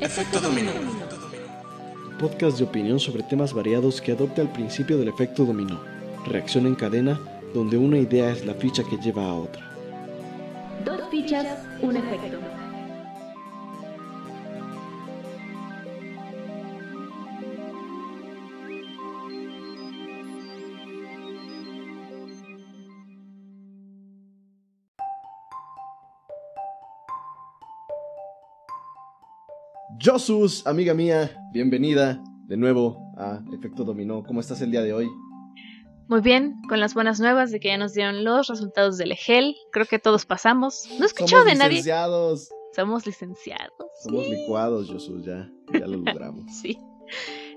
Efecto dominó. Podcast de opinión sobre temas variados que adopta el principio del efecto dominó. Reacción en cadena, donde una idea es la ficha que lleva a otra. Dos fichas, un efecto. Josus, amiga mía, bienvenida de nuevo a Efecto Dominó. ¿Cómo estás el día de hoy? Muy bien, con las buenas nuevas de que ya nos dieron los resultados del EGEL. Creo que todos pasamos. No he escuchado de nadie. licenciados. Somos licenciados. Somos sí. licuados, Josus, ya, ya lo logramos. Sí.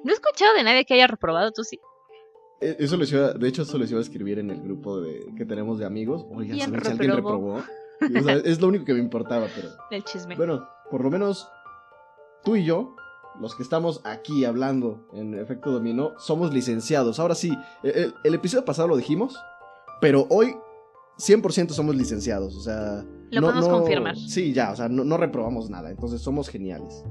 No he escuchado de nadie que haya reprobado, tú sí. Eh, Eso les iba, de hecho, eso les iba a escribir en el grupo de, que tenemos de amigos. Oigan, ¿Quién ¿saben si alguien reprobó? O sea, es lo único que me importaba, pero... Del chisme. Bueno, por lo menos tú y yo, los que estamos aquí hablando en Efecto Dominó, somos licenciados. Ahora sí, el, el episodio pasado lo dijimos, pero hoy 100% somos licenciados. O sea... Lo podemos confirmar. Sí, ya, o sea, no, no reprobamos nada, entonces somos geniales.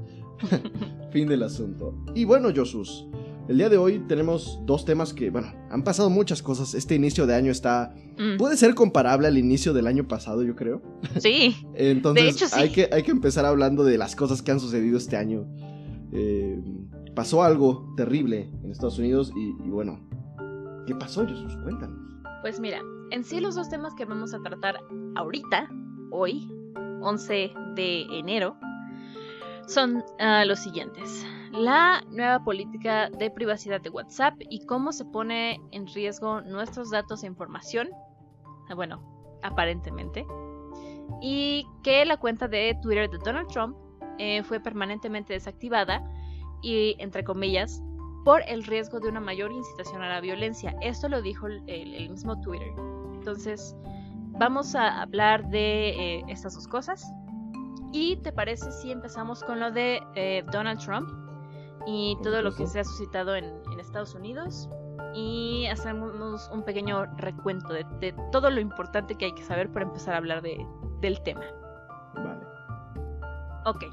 fin del asunto. Y bueno, Josus, el día de hoy tenemos dos temas que, bueno, han pasado muchas cosas. Este inicio de año está... Mm, Puede ser comparable al inicio del año pasado, yo creo. Sí. Entonces De hecho, sí. hay, que, hay que empezar hablando de las cosas que han sucedido este año. Eh, pasó algo terrible en Estados Unidos y, y bueno, ¿qué pasó, Jesús? Cuéntanos. Pues mira, en sí los dos temas que vamos a tratar ahorita, hoy, 11 de enero, son ah, los siguientes. La nueva política de privacidad de WhatsApp y cómo se pone en riesgo nuestros datos e información. Ah, Bueno, aparentemente. Y que la cuenta de Twitter de Donald Trump eh, fue permanentemente desactivada y, entre comillas, por el riesgo de una mayor incitación a la violencia. Esto lo dijo el, mismo Twitter. Entonces, vamos a hablar de eh, estas dos cosas. ¿Y te parece si empezamos con lo de eh, Donald Trump y todo lo que se ha suscitado en, en Estados Unidos? Y hacemos un pequeño recuento de, de todo lo importante que hay que saber para empezar a hablar de- del tema. Vale. Ok.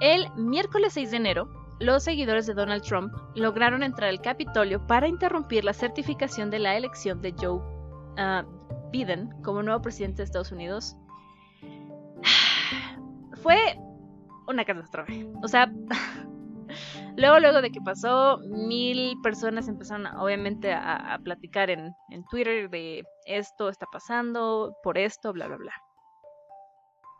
El miércoles 6 de enero, los seguidores de Donald Trump lograron entrar al Capitolio para interrumpir la certificación de la elección de Joe ah, Biden como nuevo presidente de Estados Unidos. Fue una catástrofe. O sea, luego, luego de que pasó, mil personas empezaron obviamente a, platicar en, Twitter de esto está pasando, por esto, bla, bla, bla.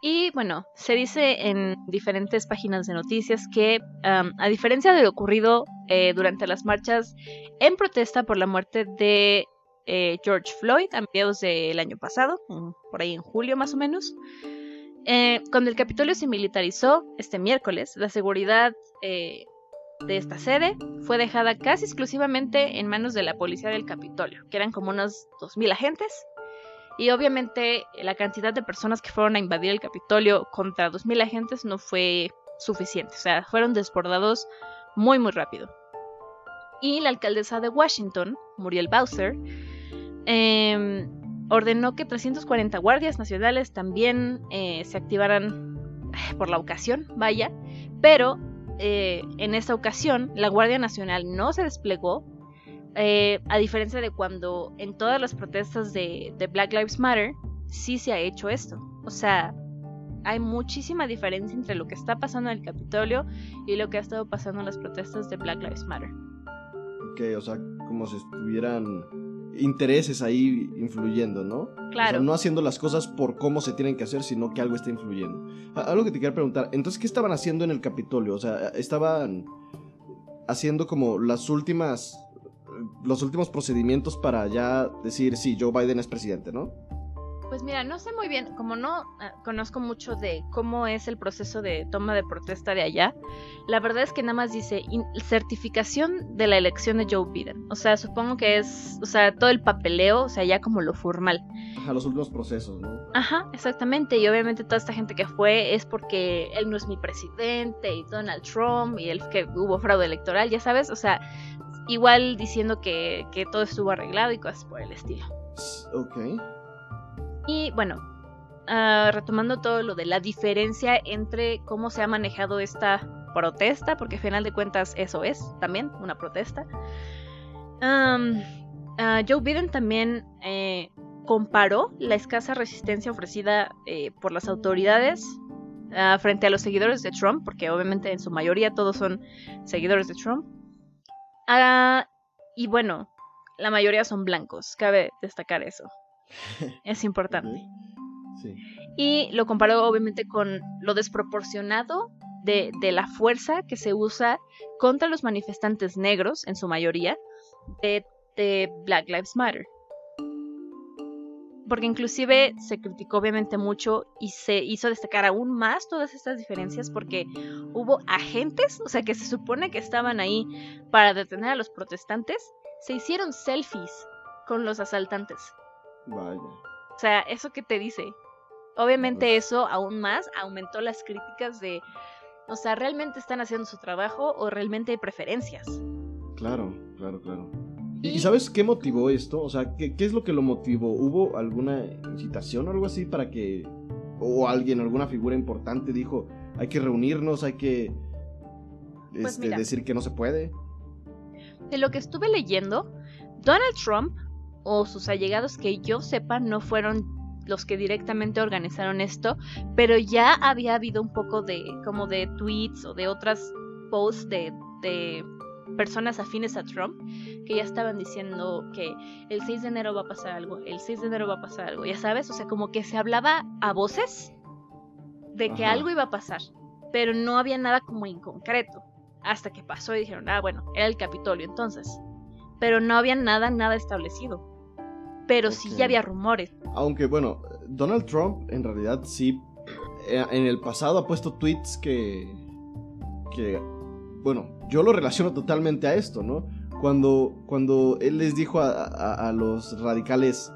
Y bueno, se dice en diferentes páginas de noticias que, a diferencia de lo ocurrido eh, durante las marchas en protesta por la muerte de eh, George Floyd a mediados del año pasado, por ahí en julio más o menos, eh, cuando el Capitolio se militarizó este miércoles, la seguridad eh, de esta sede fue dejada casi exclusivamente en manos de la policía del Capitolio, que eran como unos 2.000 agentes. Y obviamente la cantidad de personas que fueron a invadir el Capitolio contra 2.000 agentes no fue suficiente. O sea, fueron desbordados muy, muy rápido. Y la alcaldesa de Washington, Muriel Bowser, em, ordenó que 340 guardias nacionales también eh, se activaran eh, por la ocasión, vaya. Pero eh, en esta ocasión la Guardia Nacional no se desplegó a diferencia de cuando en todas las protestas de, de Black Lives Matter sí se ha hecho esto. O sea, hay muchísima diferencia entre lo que está pasando en el Capitolio y lo que ha estado pasando en las protestas de Black Lives Matter. Ok, o sea, como si estuvieran intereses ahí influyendo, ¿no? O sea, Claro. no haciendo las cosas por cómo se tienen que hacer, sino que algo está influyendo. Algo que te quiero preguntar, entonces, ¿qué estaban haciendo en el Capitolio? O sea, estaban haciendo como las últimas, los últimos procedimientos para ya decir, sí, Joe Biden es presidente, ¿no? Pues mira, no sé muy bien, como no ah, conozco mucho de cómo es el proceso de toma de protesta de allá, la verdad es que nada más dice certificación de la elección de Joe Biden. O sea, supongo que es, o sea, todo el papeleo, o sea, ya como lo formal. A los últimos procesos, ¿no? Ajá, exactamente. Y obviamente toda esta gente que fue es porque él no es mi presidente y Donald Trump y el que hubo fraude electoral, ya sabes. O sea, igual diciendo que, que todo estuvo arreglado y cosas por el estilo. Ok. Y bueno, ah, retomando todo lo de la diferencia entre cómo se ha manejado esta protesta, porque al final de cuentas eso es también una protesta. Ah, Joe Biden también eh, comparó la escasa resistencia ofrecida eh, por las autoridades ah, frente a los seguidores de Trump, porque obviamente en su mayoría todos son seguidores de Trump. Y bueno, la mayoría son blancos, cabe destacar eso. Es importante. Sí. Y lo comparó obviamente con lo desproporcionado de, de la fuerza que se usa contra los manifestantes negros, en su mayoría, de, de Black Lives Matter. Porque inclusive se criticó obviamente mucho y se hizo destacar aún más todas estas diferencias porque hubo agentes, o sea que se supone que estaban ahí para detener a los protestantes, se hicieron selfies con los asaltantes. Vaya. O sea, ¿eso qué te dice? Obviamente eso aún más aumentó las críticas de, o sea, ¿realmente están haciendo su trabajo o realmente hay preferencias? Claro, claro, claro. ¿Y, y sabes qué motivó esto? O sea, ¿qué, ¿qué es lo que lo motivó? ¿Hubo alguna incitación o algo así para que... o alguien, alguna figura importante dijo, hay que reunirnos, hay que... Pues este, mira. decir que no se puede? De lo que estuve leyendo, Donald Trump o sus allegados que yo sepa no fueron los que directamente organizaron esto, pero ya había habido un poco de como de tweets o de otras posts de, de personas afines a Trump que ya estaban diciendo que el 6 de enero va a pasar algo, el 6 de enero va a pasar algo, ya sabes, o sea, como que se hablaba a voces de que Ajá. algo iba a pasar, pero no había nada como en concreto, hasta que pasó y dijeron, ah, bueno, era el Capitolio entonces, pero no había nada, nada establecido, pero sí ya había rumores. Aunque bueno, Donald Trump en realidad sí eh, en el pasado ha puesto tweets que que bueno, yo lo relaciono totalmente a esto, ¿no? Cuando cuando él les dijo a, a- a los radicales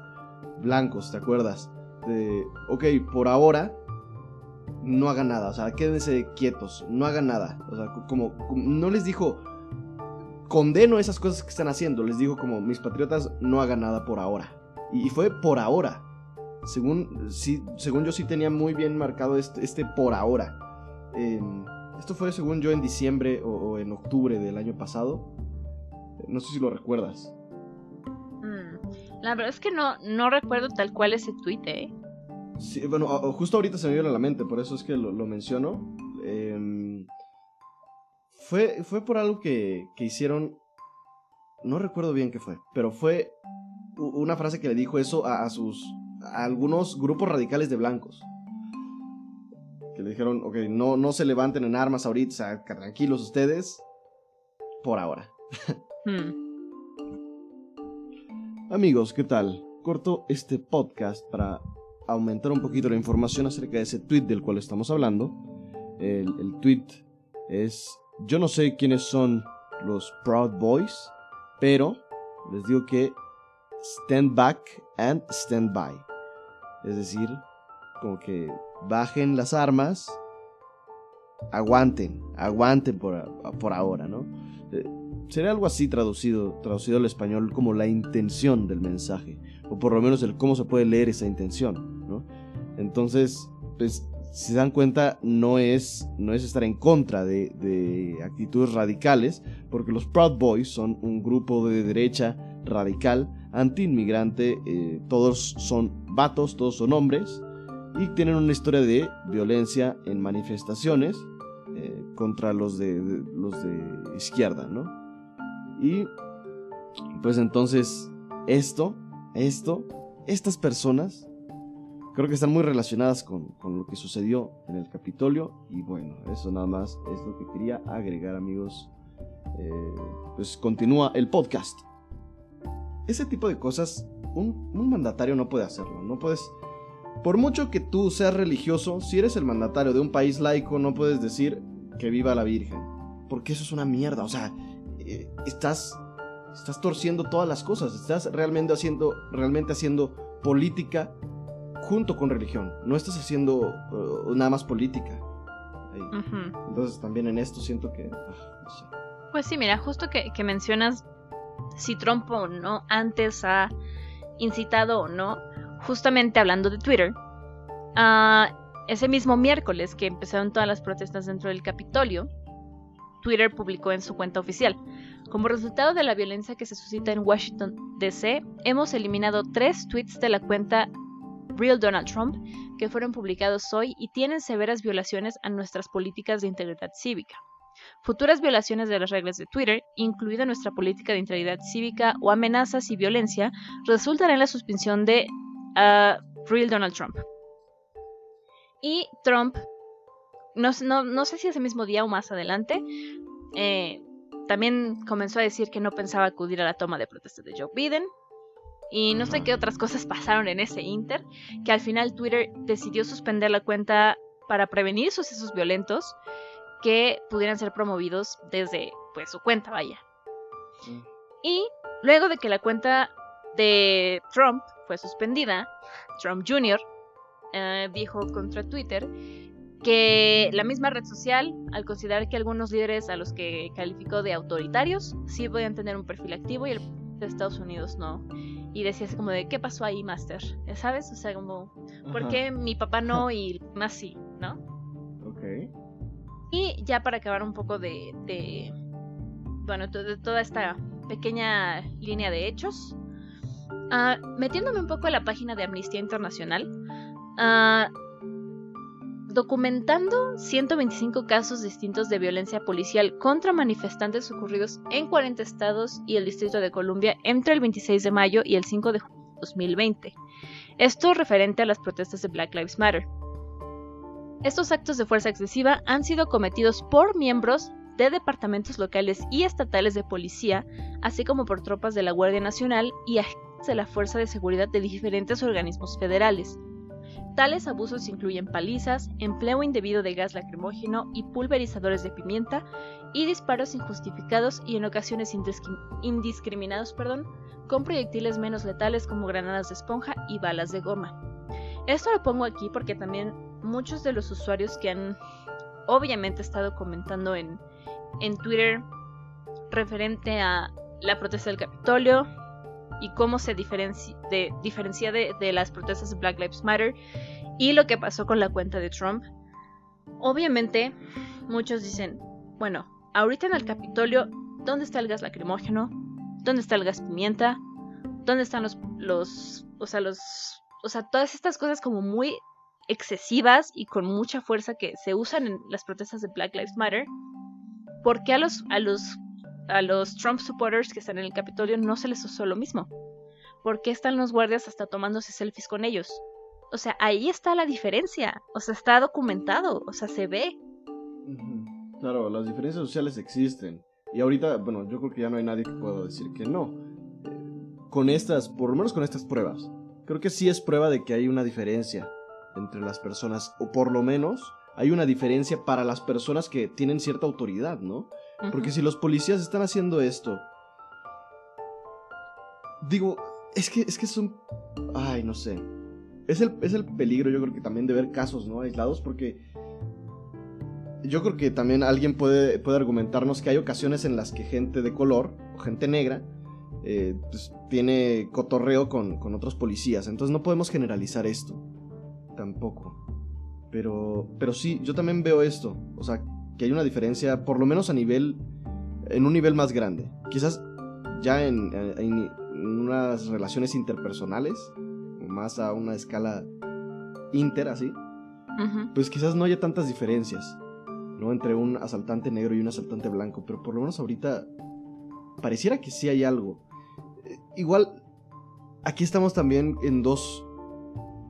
blancos, ¿te acuerdas? De, ok, por ahora no hagan nada, o sea, quédense quietos, no hagan nada, o sea, como, como- no les dijo condeno esas cosas que están haciendo, les dijo como mis patriotas no hagan nada por ahora. Y, fue por ahora. Según, sí, según yo sí tenía muy bien marcado este, este por ahora. En- esto fue según yo en diciembre o, o en octubre del año pasado. No sé si lo recuerdas. Mm, La verdad es que no, no recuerdo tal cual ese tweet, ¿eh? Sí, bueno, justo ahorita se me vino a la mente, por eso es que lo, lo menciono. Em, fue, fue por algo que, que hicieron. No recuerdo bien qué fue, pero fue una frase que le dijo eso a, a sus. a algunos grupos radicales de blancos. Que le dijeron, ok, no, no se levanten en armas ahorita, o sea, que tranquilos ustedes. Por ahora. Mm, Amigos, ¿qué tal? Corto este podcast para aumentar un poquito la información acerca de ese tweet del cual estamos hablando. El, el tweet es, yo no sé quiénes son los Proud Boys, pero les digo que stand back and stand by. Es decir, como que bajen las armas, aguanten, aguanten por, por ahora, ¿no? Eh, Sería algo así traducido, traducido al español como la intención del mensaje, o por lo menos el cómo se puede leer esa intención, ¿no? Entonces, pues, si se dan cuenta, no es, no es estar en contra de, de actitudes radicales, porque los Proud Boys son un grupo de derecha radical, anti-inmigrante, eh, todos son vatos, todos son hombres, y tienen una historia de violencia en manifestaciones eh, contra los de, de- los de izquierda, ¿no? Y pues entonces esto, esto, estas personas creo que están muy relacionadas con, con lo que sucedió en el Capitolio y bueno, eso nada más es lo que quería agregar amigos. Eh, pues continúa el podcast. Ese tipo de cosas un, un mandatario no puede hacerlo, no puedes... Por mucho que tú seas religioso, si eres el mandatario de un país laico, no puedes decir que viva la Virgen. Porque eso es una mierda. O sea, eh, estás, estás torciendo todas las cosas. Estás realmente haciendo, realmente haciendo política junto con religión. No estás haciendo eh, nada más política. Ahí. ujú. Entonces también en esto siento que... ah, no sé. Pues sí, mira, justo que, que mencionas si Trump o no antes ha incitado o no, justamente hablando de Twitter, ese mismo miércoles que empezaron todas las protestas dentro del Capitolio, Twitter publicó en su cuenta oficial. Como resultado de la violencia que se suscita en Washington, D.C., hemos eliminado tres tweets de la cuenta Real Donald Trump que fueron publicados hoy y tienen severas violaciones a nuestras políticas de integridad cívica. Futuras violaciones de las reglas de Twitter, incluida nuestra política de integridad cívica o amenazas y violencia, resultan en la suspensión de ah, Real Donald Trump. Y Trump, no, sé si ese mismo día o más adelante, eh, también comenzó a decir que no pensaba acudir a la toma de protesta de Joe Biden. Y no sé qué otras cosas pasaron en ese inter, que al final Twitter decidió suspender la cuenta para prevenir sucesos violentos que pudieran ser promovidos desde pues su cuenta, vaya. Y luego de que la cuenta de Trump fue suspendida, Trump Jr. Eh, dijo contra Twitter que la misma red social, al considerar que algunos líderes a los que calificó de autoritarios sí podían tener un perfil activo y el de Estados Unidos no. Y decía así como de, ¿qué pasó ahí, Master? ¿Sabes? O sea, como, ¿por qué mi papá no y más sí, no? Ok. Y ya para acabar un poco de, bueno, de toda esta pequeña línea de hechos, ah, metiéndome un poco en la página de Amnistía Internacional, uh, documentando 125 casos distintos de violencia policial contra manifestantes ocurridos en 40 estados y el Distrito de Columbia entre el 26 de mayo y el 5 de junio de 2020. Esto referente a las protestas de Black Lives Matter. Estos actos de fuerza excesiva han sido cometidos por miembros de departamentos locales y estatales de policía, así como por tropas de la Guardia Nacional y agentes de la Fuerza de Seguridad de diferentes organismos federales. Tales abusos incluyen palizas, empleo indebido de gas lacrimógeno y pulverizadores de pimienta, y disparos injustificados y en ocasiones indiscriminados perdón, con proyectiles menos letales como granadas de esponja y balas de goma. Esto lo pongo aquí porque también muchos de los usuarios que han obviamente estado comentando en, en Twitter referente a la protesta del Capitolio, y cómo se diferencia de, de, las protestas de Black Lives Matter y lo que pasó con la cuenta de Trump. Obviamente, muchos dicen, bueno, ahorita en el Capitolio, ¿dónde está el gas lacrimógeno? ¿Dónde está el gas pimienta? ¿Dónde están los, los, o sea, los, o sea, todas estas cosas como muy excesivas y con mucha fuerza que se usan en las protestas de Black Lives Matter? ¿Por qué a los, a los a los Trump supporters que están en el Capitolio no se les usó lo mismo. ¿Por qué están los guardias hasta tomándose selfies con ellos? O sea, ahí está la diferencia. O sea, está documentado. O sea, se ve. Claro, las diferencias sociales existen. Y ahorita, bueno, yo creo que ya no hay nadie que pueda decir que no. Eh, con estas, por lo menos con estas pruebas, creo que sí es prueba de que hay una diferencia entre las personas. O por lo menos hay una diferencia para las personas que tienen cierta autoridad, ¿no? Porque si los policías están haciendo esto, digo, es que es que son, ay, no sé. Es el, es el peligro, yo creo que también de ver casos, ¿no? Aislados, porque yo creo que también alguien puede, puede argumentarnos que hay ocasiones en las que gente de color o gente negra eh, pues, tiene cotorreo con, con otros policías. Entonces no podemos generalizar esto. Tampoco. Pero, pero sí, yo también veo esto. O sea, que hay una diferencia, por lo menos a nivel, en un nivel más grande. Quizás ya en, unas relaciones interpersonales, más a una escala inter, así, pues quizás no haya tantas diferencias, ¿no? Entre un asaltante negro y un asaltante blanco, pero por lo menos ahorita pareciera que sí hay algo. Eh, igual, aquí estamos también en dos,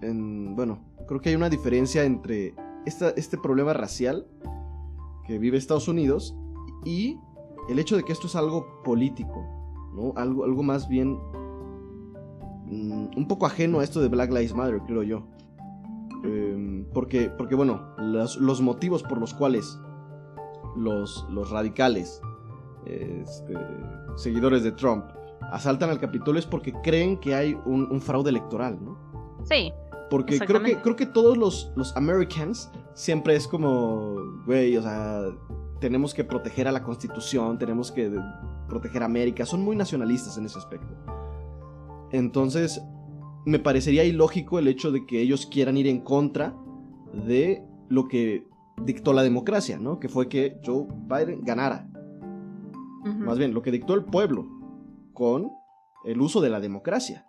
en, bueno, creo que hay una diferencia entre esta, este problema racial que vive Estados Unidos y el hecho de que esto es algo político, ¿no? Algo, algo más bien mm, un poco ajeno a esto de Black Lives Matter, creo yo. Em, porque, porque, bueno, los, motivos por los cuales los, los radicales, este, seguidores de Trump, asaltan al Capitolio es porque creen que hay un, un fraude electoral, ¿no? Sí. Porque creo que, creo que todos los, los Americans siempre es como, güey, o sea, tenemos que proteger a la Constitución, tenemos que proteger a América. Son muy nacionalistas en ese aspecto. Entonces, me parecería ilógico el hecho de que ellos quieran ir en contra de lo que dictó la democracia, ¿no? Que fue que Joe Biden ganara. Más bien, lo que dictó el pueblo con el uso de la democracia.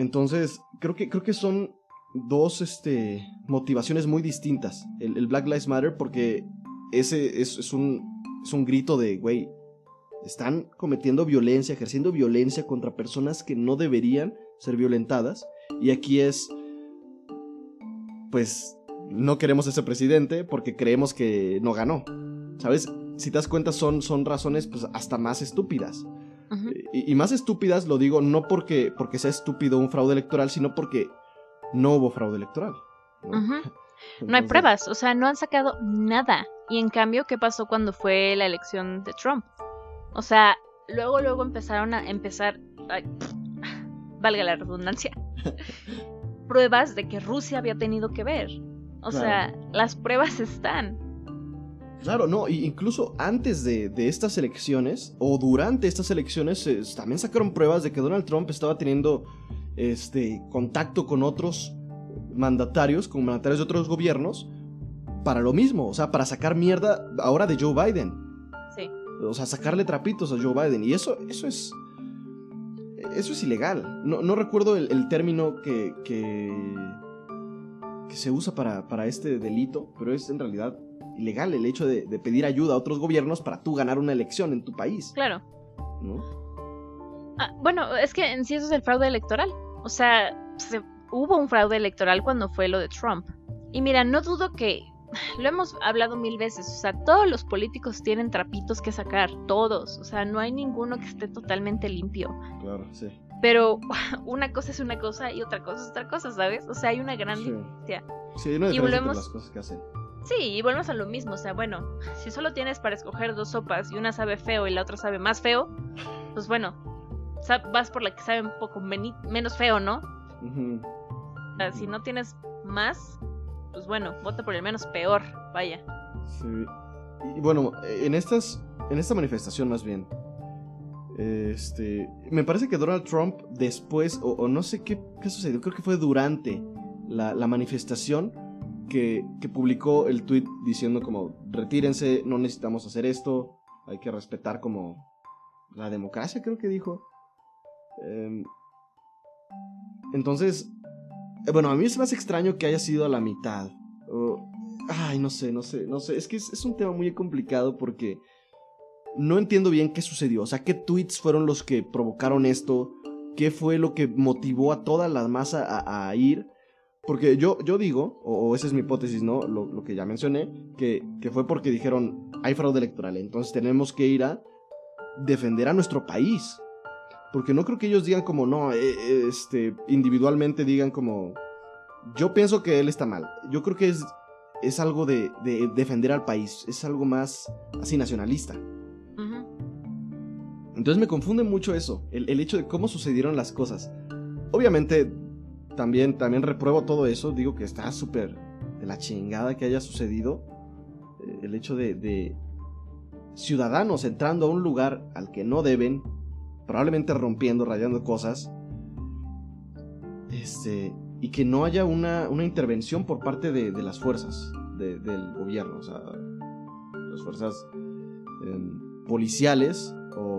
Entonces, creo que, creo que son dos este, motivaciones muy distintas. El, Black Lives Matter porque ese es, un, es un grito de, güey, están cometiendo violencia, ejerciendo violencia contra personas que no deberían ser violentadas. Y aquí es, pues, no queremos ese presidente porque creemos que no ganó. ¿Sabes? Si te das cuenta, son, son razones pues, hasta más estúpidas. Y, más estúpidas lo digo no porque, porque sea estúpido un fraude electoral, sino porque no hubo fraude electoral. ¿no? hay pruebas, o sea, no han sacado nada. Y en cambio, ¿qué pasó cuando fue la elección de Trump? O sea, luego, luego empezaron a empezar, valga la redundancia, pruebas de que Rusia había tenido que ver. O sea, las pruebas están. Claro, no, incluso antes de, estas elecciones o durante estas elecciones también sacaron pruebas de que Donald Trump estaba teniendo este contacto con otros mandatarios, con mandatarios de otros gobiernos, para lo mismo, o sea, para sacar mierda ahora de Joe Biden. Sí. O sea, sacarle trapitos a Joe Biden. Y eso, eso es. Eso es ilegal. No, recuerdo el, término que, que, se usa para, para este delito, pero es en realidad ilegal el hecho de, pedir ayuda a otros gobiernos para tú ganar una elección en tu país. Claro. Ah, bueno, es que en sí eso es el fraude electoral. O sea, hubo un fraude electoral cuando fue lo de Trump. Y mira, no dudo que lo hemos hablado mil veces, o sea, todos los políticos tienen trapitos que sacar, todos, o sea, no hay ninguno que esté totalmente limpio. Claro, sí. Pero una cosa es una cosa y otra cosa es otra cosa, ¿sabes? O sea, hay una gran diferencia. Sí, hay una diferencia y volvemos... las cosas que hacen. Sí, y volvemos a lo mismo, o sea, bueno, si solo tienes para escoger dos sopas y una sabe feo y la otra sabe más feo, pues bueno, vas por la que sabe un poco menos feo, ¿no? o sea, si no tienes más, pues bueno, vota por el menos peor, vaya. Sí. Y bueno, en estas, en esta manifestación más bien, este, me parece que Donald Trump después, o, no sé qué, qué, sucedió, creo que fue durante la, la manifestación, que, publicó el tweet diciendo como, retírense, no necesitamos hacer esto, hay que respetar como la democracia, creo que dijo. Em, entonces, eh, bueno, a mí es más extraño que haya sido a la mitad. ay, no sé, no sé, no sé. Es que es, un tema muy complicado porque no entiendo bien qué sucedió. O sea, qué tweets fueron los que provocaron esto. ¿Qué fue lo que motivó a toda la masa a ir? Porque yo, yo digo, o, esa es mi hipótesis, ¿no? Lo, que ya mencioné, que, fue porque dijeron, hay fraude electoral, entonces tenemos que ir a defender a nuestro país. Porque no creo que ellos digan como, no, eh, eh, este, individualmente digan como, yo pienso que él está mal. Yo creo que es, es algo de, defender al país, es algo más así nacionalista. Entonces me confunde mucho eso, el, el hecho de cómo sucedieron las cosas. Obviamente también, también repruebo todo eso. Digo que está súper de la chingada que haya sucedido. Eh, el hecho de, ciudadanos entrando a un lugar al que no deben, probablemente rompiendo, rayando cosas. Este, y que no haya una, una intervención por parte de, las fuerzas del gobierno, o sea, las fuerzas em, policiales o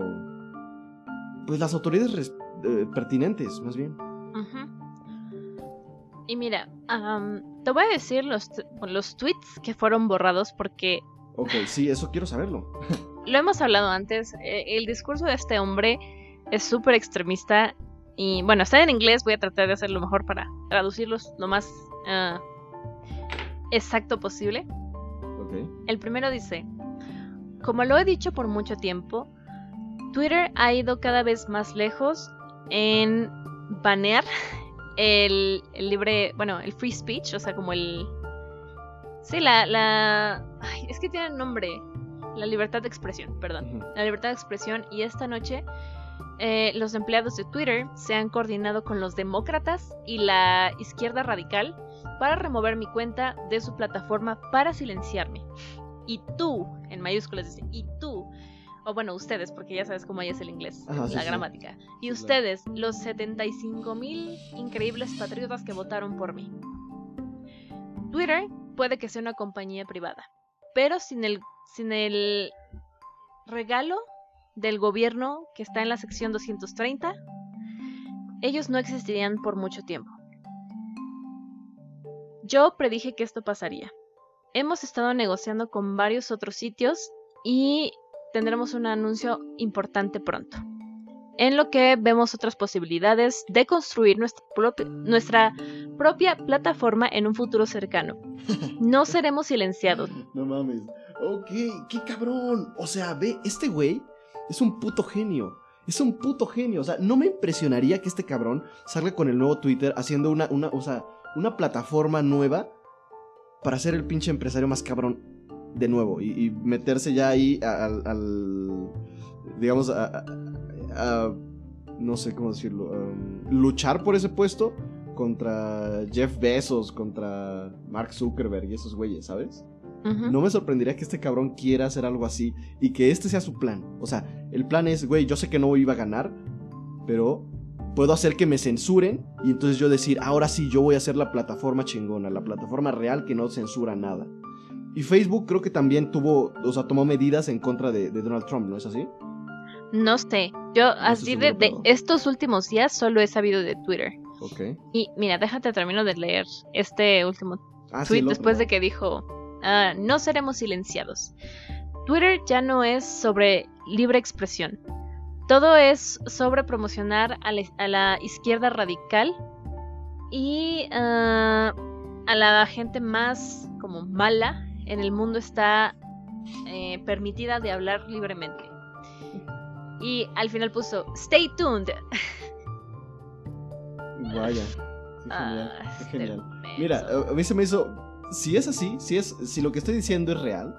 pues las autoridades eh, pertinentes, más bien. Y mira, te voy a decir los, los tweets que fueron borrados porque... Ok, sí, eso quiero saberlo. lo hemos hablado antes, eh, el discurso de este hombre es súper extremista y bueno, está en inglés, voy a tratar de hacerlo mejor para traducirlos lo más ah, exacto posible. Okay. El primero dice, como lo he dicho por mucho tiempo, Twitter ha ido cada vez más lejos en banear el, libre, bueno, el free speech, o sea, como el... Sí, la... la es que tiene nombre. La libertad de expresión, perdón. La libertad de expresión. Y esta noche eh, los empleados de Twitter se han coordinado con los demócratas y la izquierda radical para remover mi cuenta de su plataforma para silenciarme. Y tú, en mayúsculas dice, y tú, o bueno, ustedes, porque ya sabes cómo es el inglés, Ajá, la sí. gramática. Y ustedes, los 75 mil increíbles patriotas que votaron por mí. Twitter puede que sea una compañía privada, pero sin el, sin el regalo del gobierno que está en la sección 230, ellos no existirían por mucho tiempo. Yo predije que esto pasaría. Hemos estado negociando con varios otros sitios y tendremos un anuncio importante pronto. En lo que vemos otras posibilidades de construir nuestra, propi- nuestra propia plataforma en un futuro cercano. No seremos silenciados. No mames. Ok, qué cabrón. O sea, ve, este güey es un puto genio. Es un puto genio. O sea, no me impresionaría que este cabrón salga con el nuevo Twitter haciendo una, una, o sea, una plataforma nueva para ser el pinche empresario más cabrón de nuevo y, y meterse ya ahí al, al- digamos, a, a- a- no sé cómo decirlo, um, luchar por ese puesto contra Jeff Bezos, contra Mark Zuckerberg y esos güeyes, ¿sabes? No me sorprendería que este cabrón quiera hacer algo así y que este sea su plan. O sea, el plan es, güey, yo sé que no iba a ganar, pero puedo hacer que me censuren y entonces yo decir, ahora sí, yo voy a hacer la plataforma chingona, la plataforma real que no censura nada. Y Facebook creo que también tuvo, o sea, tomó medidas en contra de, de Donald Trump, ¿no es así? No sé. Yo así de, estos últimos días solo he sabido de Twitter. Ok. Y mira, déjate termino de leer este último Ah, tweet después de que dijo, "Ah, no seremos silenciados. Twitter ya no es sobre libre expresión. Todo es sobre promocionar a la, a la izquierda radical y ah, a la gente más como mala en el mundo está eh, permitida de hablar libremente. Y al final puso, stay tuned. Vaya. Qué genial. Ah, qué genial. Mira, a a mí se me hizo. Si es así, si es, si lo que estoy diciendo es real.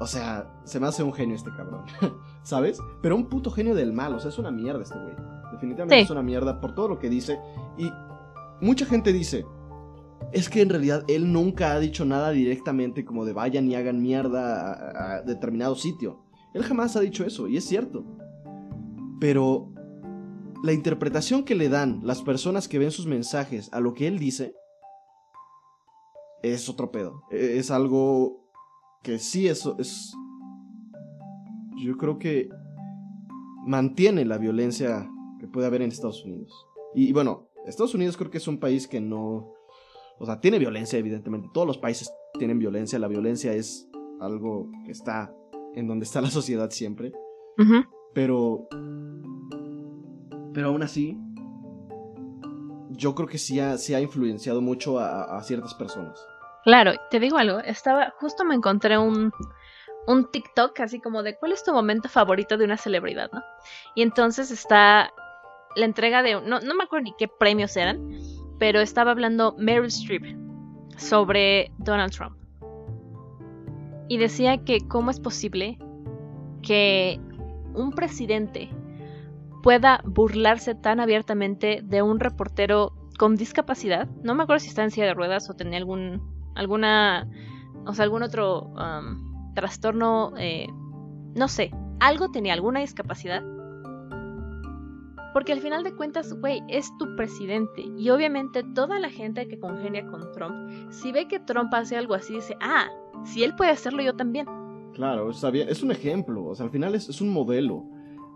O sea, se me hace un genio este cabrón. ¿Sabes? Pero un puto genio del mal. O sea, es una mierda este güey. Definitivamente Sí. es una mierda por todo lo que dice. Y mucha gente dice. Es que en realidad él nunca ha dicho nada directamente como de vayan y hagan mierda a, determinado sitio. Él jamás ha dicho eso, y es cierto. Pero la interpretación que le dan las personas que ven sus mensajes a lo que él dice es otro pedo. E- Es algo que sí eso es yo creo que mantiene la violencia que puede haber en Estados Unidos. Y bueno, Estados Unidos creo que es un país que no o sea, tiene violencia evidentemente. Todos los países tienen violencia, la violencia es algo que está en donde está la sociedad siempre. Ujú. Pero. Pero aún así. Yo creo que sí ha, sí ha influenciado mucho a, a ciertas personas. Claro, te digo algo, estaba, justo me encontré un, un TikTok así como de cuál es tu momento favorito de una celebridad, ¿no? Y entonces está la entrega de, no, no me acuerdo ni qué premios eran, pero estaba hablando Meryl Streep sobre Donald Trump. Y decía que cómo es posible que un presidente pueda burlarse tan abiertamente de un reportero con discapacidad. No me acuerdo si está en silla de ruedas o tenía algún alguna o sea algún otro um, trastorno eh, no sé algo tenía alguna discapacidad porque al final de cuentas güey es tu presidente y obviamente toda la gente que congenia con Trump si ve que Trump hace algo así dice ah si él puede hacerlo yo también Claro, bien. Es un ejemplo. O sea, al final es, es un modelo.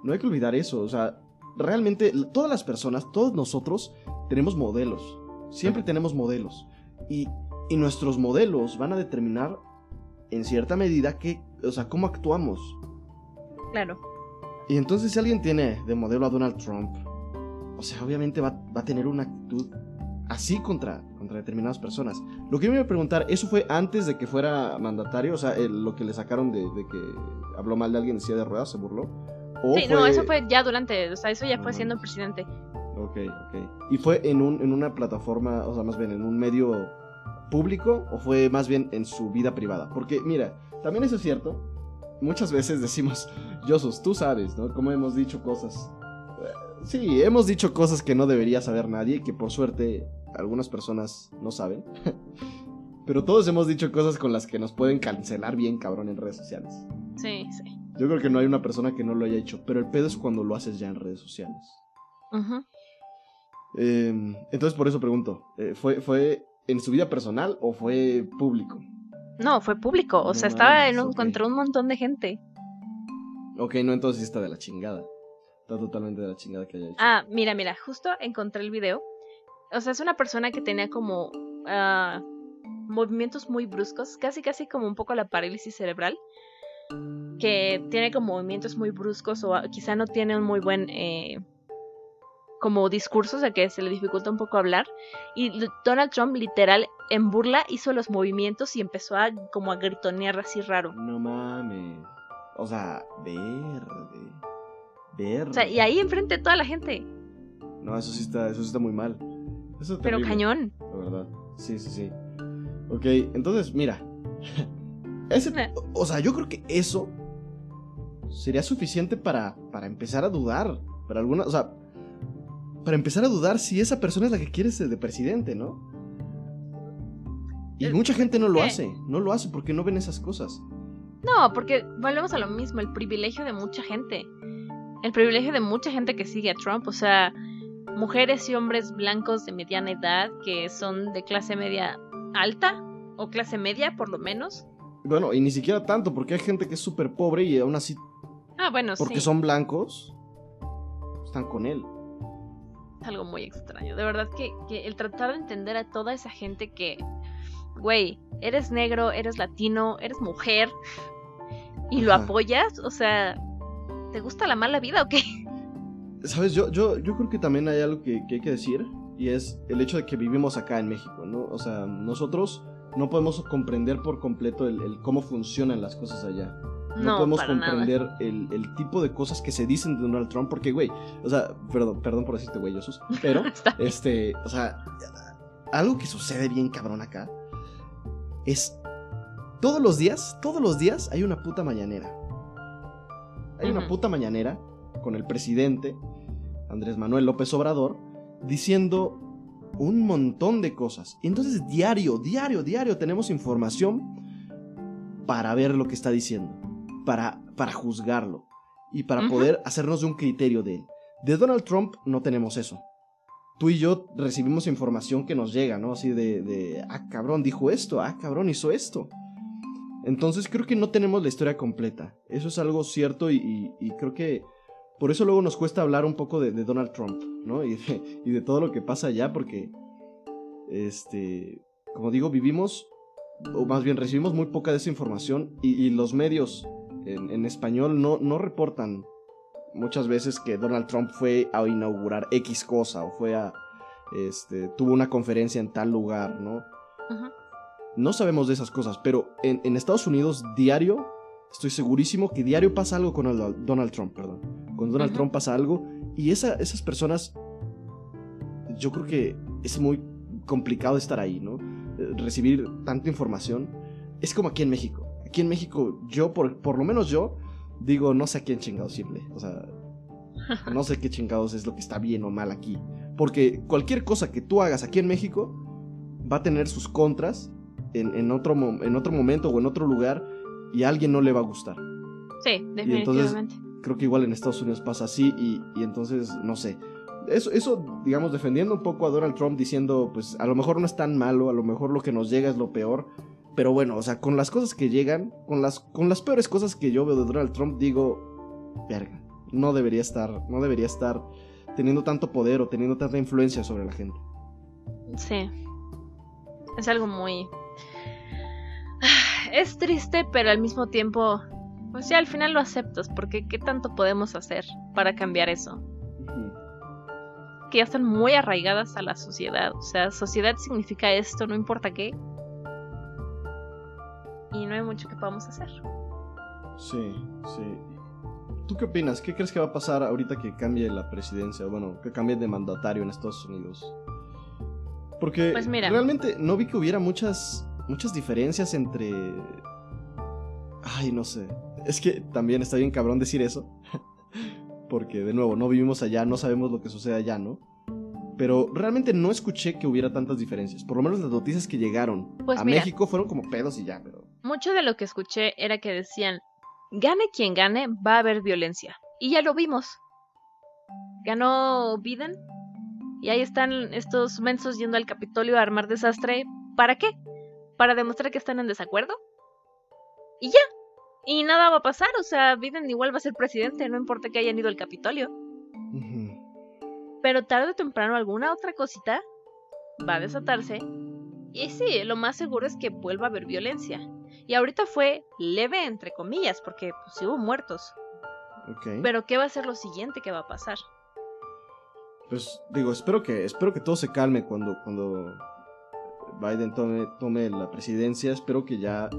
No hay que olvidar eso. O sea, realmente todas las personas, todos nosotros, tenemos modelos. Siempre tenemos modelos. Y, y nuestros modelos van a determinar, en cierta medida, que, o sea, cómo actuamos. claro Y entonces si alguien tiene de modelo a Donald Trump, o sea, obviamente va, va a tener una actitud así contra, contra determinadas personas. Lo que yo me iba a preguntar, ¿eso fue antes de que fuera mandatario? O sea, el- lo que le sacaron de, de que habló mal de alguien en silla de ruedas, se burló. ¿O sí no eso fue ya durante o sea eso ya No fue siendo mames. presidente Ok, ok. ¿Y fue en, un, en una plataforma, o sea, más bien en un medio público o fue más bien en su vida privada? Porque, mira, también eso es cierto. Muchas veces decimos, Josus, tú sabes, ¿no? Como hemos dicho cosas. Eh, Sí, hemos dicho cosas que no debería saber nadie, que por suerte algunas personas no saben. Pero todos hemos dicho cosas con las que nos pueden cancelar bien, cabrón, en redes sociales. sí sí Yo creo que no hay una persona que no lo haya hecho, pero el pedo es cuando lo haces ya en redes sociales. Ujú. Eh, entonces por eso pregunto, eh, ¿fue, ¿fue en su vida personal o fue público? No, fue público. O No sea, estaba en un, contra un montón de gente. Ok, no, entonces está de la chingada. Está totalmente de la chingada que haya hecho. Ah, mira, mira, justo encontré el video. O sea, es una persona que tenía como ah, movimientos muy bruscos, casi casi como un poco la parálisis cerebral, que tiene como movimientos muy bruscos o ah, quizá no tiene un muy buen eh, como discurso, o sea que se le dificulta un poco hablar. Y Donald Trump literal en burla hizo los movimientos y empezó a como a gritonear así raro. No mames. O sea, verde. Verde. O sea, y ahí enfrente de toda la gente. No, eso sí está, eso sí está muy mal. Eso es Pero cañón. La verdad. Sí, sí, sí. Ok, entonces, mira. Ese, Eh. o o sea, yo creo que eso sería suficiente para, para empezar a dudar. Para alguna, o sea, para empezar a dudar si esa persona es la que quiere ser de presidente, ¿no? Y Eh, mucha gente no lo ¿qué? hace, no lo hace porque no ven esas cosas. No, porque volvemos a lo mismo, el privilegio de mucha gente. El privilegio de mucha gente que sigue a Trump, o sea, mujeres y hombres blancos de mediana edad que son de clase media alta o clase media por lo menos. Bueno, y ni siquiera tanto, porque hay gente que es súper pobre y aún así, Ah, bueno, porque sí. son blancos, están con él. Es algo muy extraño. De verdad que, que el tratar de entender a toda esa gente que, güey, eres negro, eres latino, eres mujer y lo Ajá. apoyas, o sea, ¿te gusta la mala vida o qué? Sabes, yo, yo, yo creo que también hay algo que, que hay que decir, y es el hecho de que vivimos acá en México, ¿no? O sea, nosotros no podemos comprender por completo el, el cómo funcionan las cosas allá. No, No, podemos comprender el, el tipo de cosas que se dicen de Donald Trump, porque, güey, o sea, perdón, perdón por decirte, güey, Jesús, pero, este, o sea, algo que sucede bien cabrón acá es todos los días, todos los días hay una puta mañanera. Hay una puta mañanera con el presidente Andrés Manuel López Obrador diciendo un montón de cosas. Y entonces diario, diario, diario tenemos información para ver lo que está diciendo, para, para juzgarlo y para poder hacernos de un criterio de él. De Donald Trump no tenemos eso. Tú y yo recibimos información que nos llega, ¿no? Así de, de, ah, cabrón, dijo esto, ah, cabrón, hizo esto. Entonces creo que no tenemos la historia completa. Eso es algo cierto y, y- y creo que por eso luego nos cuesta hablar un poco de, de Donald Trump, ¿no? Y de, y de todo lo que pasa allá porque, este, como digo, vivimos, o más bien recibimos muy poca de esa información y, y los medios en, en español no, no reportan muchas veces que Donald Trump fue a inaugurar X cosa o fue a, este, tuvo una conferencia en tal lugar, ¿no? No sabemos de esas cosas, pero en, en Estados Unidos diario, estoy segurísimo que diario pasa algo con el- Donald Trump, perdón. Con Donald. Trump pasa algo y esa- esas personas, yo creo que es muy complicado estar ahí, ¿no? Eh, Recibir tanta información. Es como aquí en México. Aquí en México, yo, por, por lo menos yo, digo, no sé a quién chingados irle. O sea, no sé qué chingados es lo que está bien o mal aquí. Porque cualquier cosa que tú hagas aquí en México va a tener sus contras en, en otro, en otro momento o en otro lugar y a alguien no le va a gustar. Sí, entonces- definitivamente. Creo que igual en Estados Unidos pasa así y, y entonces, no sé. Eso, eso, digamos, defendiendo un poco a Donald Trump diciendo, pues a lo mejor no es tan malo, a lo mejor lo que nos llega es lo peor. Pero bueno, o sea, con las cosas que llegan, con las, con las peores cosas que yo veo de Donald Trump, digo, verga, no debería estar, no debería estar teniendo tanto poder o teniendo tanta influencia sobre la gente. Sí. Es algo muy... Es triste, pero al mismo tiempo, pues ya al final lo aceptas, porque ¿qué tanto podemos hacer para cambiar eso? Que ya están muy arraigadas a la sociedad. O sea, sociedad significa esto, no importa qué. Y no hay mucho que podamos hacer. Sí, sí. ¿Tú qué opinas? ¿Qué crees que va a pasar ahorita que cambie la presidencia? Bueno, que cambie de mandatario en Estados Unidos. Porque Pues mira. realmente no vi que hubiera muchas, muchas diferencias entre... Ay, no sé. Es que también está bien cabrón decir eso. Porque, de nuevo, no vivimos allá, no sabemos lo que sucede allá, ¿no? Pero realmente no escuché que hubiera tantas diferencias. Por lo menos las noticias que llegaron Pues a mira. México fueron como pedos y ya, pero... Mucho de lo que escuché era que decían gane quien gane, va a haber violencia. Y ya lo vimos. Ganó Biden. Y ahí están estos mensos yendo al Capitolio a armar desastre. ¿Para qué? ¿Para demostrar que están en desacuerdo? Y ya. Y nada va a pasar. O sea, Biden igual va a ser presidente, no importa que hayan ido al Capitolio. Pero tarde o temprano alguna otra cosita va a desatarse. Y sí, lo más seguro es que vuelva a haber violencia. Y ahorita fue leve, entre comillas, porque pues, hubo muertos. Pero ¿qué va a ser lo siguiente que va a pasar? Pues digo, espero que, espero que todo se calme cuando, cuando Biden tome, tome la presidencia. Espero que ya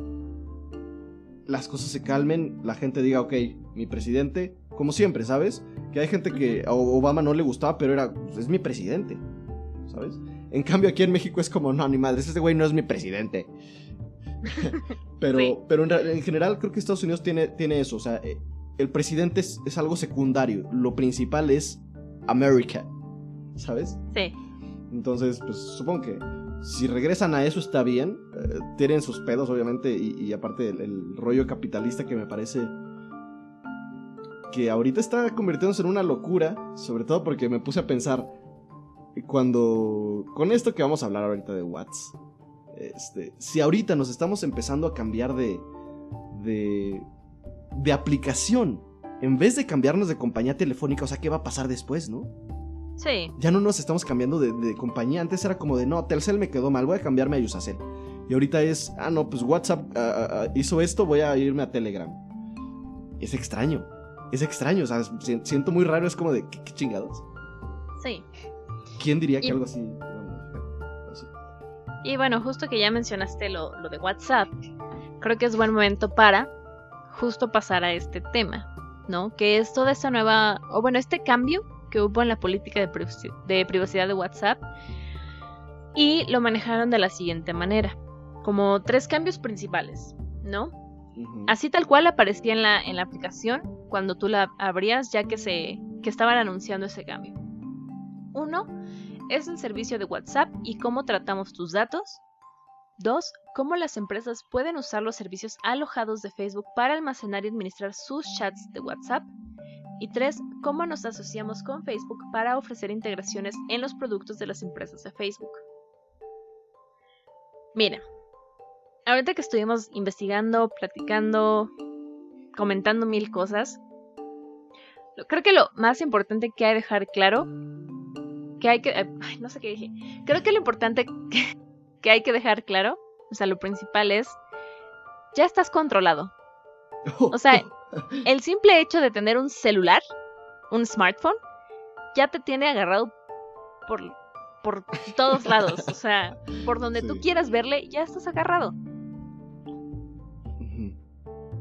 las cosas se calmen, la gente diga, ok, mi presidente, como siempre, ¿sabes? Que hay gente que a Obama no le gustaba, pero era, pues, es mi presidente, ¿sabes? En cambio aquí en México es como, no, ni madre, este güey no es mi presidente. pero pero en, general creo que Estados Unidos tiene, tiene eso, o sea, eh, el presidente es, es algo secundario, lo principal es America, ¿sabes? Sí. Entonces, pues supongo que si regresan a eso está bien. Eh, tienen sus pedos, obviamente, y, aparte el, rollo capitalista que me parece que ahorita está convirtiéndose en una locura, sobre todo porque me puse a pensar cuando con esto que vamos a hablar ahorita de Watts, este, si ahorita nos estamos empezando a cambiar de de de aplicación en vez de cambiarnos de compañía telefónica, o sea, ¿qué va a pasar después, no? Sí. Ya no nos estamos cambiando de, compañía. Antes era como de, no, Telcel me quedó mal, voy a cambiarme a Yusacel. Y ahorita es, ah, no, pues WhatsApp ah, ah, ah, hizo esto, voy a irme a Telegram. Es extraño. Es extraño, o sea, siento muy raro, es como de, ¿qué, chingados? Sí. ¿Quién diría que algo así, Y bueno, justo que ya mencionaste lo, lo de WhatsApp, creo que es buen momento para justo pasar a este tema, ¿no? Que es toda esta nueva, o bueno, este cambio que hubo en la política de, privacidad de WhatsApp y lo manejaron de la siguiente manera, como tres cambios principales, ¿no? Así tal cual aparecía en la, en la aplicación cuando tú la abrías ya que, se, que estaban anunciando ese cambio. Uno, es el servicio de WhatsApp y cómo tratamos tus datos. Dos, cómo las empresas pueden usar los servicios alojados de Facebook para almacenar y administrar sus chats de WhatsApp. Y tres, cómo nos asociamos con Facebook para ofrecer integraciones en los productos de las empresas de Facebook. Mira, ahorita que estuvimos investigando, platicando, comentando mil cosas, creo que lo más importante que hay que dejar claro, que hay que, eh, no sé qué dije, creo que lo importante que, que hay que dejar claro, o sea, lo principal es, ya estás controlado. O sea, el simple hecho de tener un celular, un smartphone, ya te tiene agarrado por, por todos lados. O sea, por donde tú quieras verle, ya estás agarrado.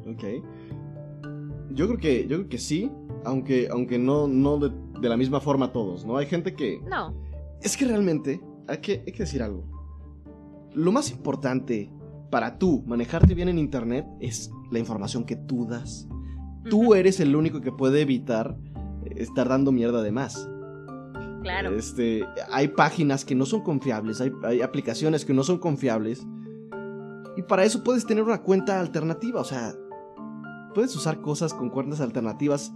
Ok. Yo creo que, yo creo que sí, aunque, aunque no, no de, la misma forma todos, ¿no? Hay gente que. No. Es que realmente, hay que, hay que decir algo. Lo más importante para tú manejarte bien en internet es la información que tú das. Tú eres el único que puede evitar eh, estar dando mierda de más. Claro. Este, hay páginas que no son confiables, hay, aplicaciones que no son confiables. Y para eso puedes tener una cuenta alternativa, o sea, puedes usar cosas con cuentas alternativas,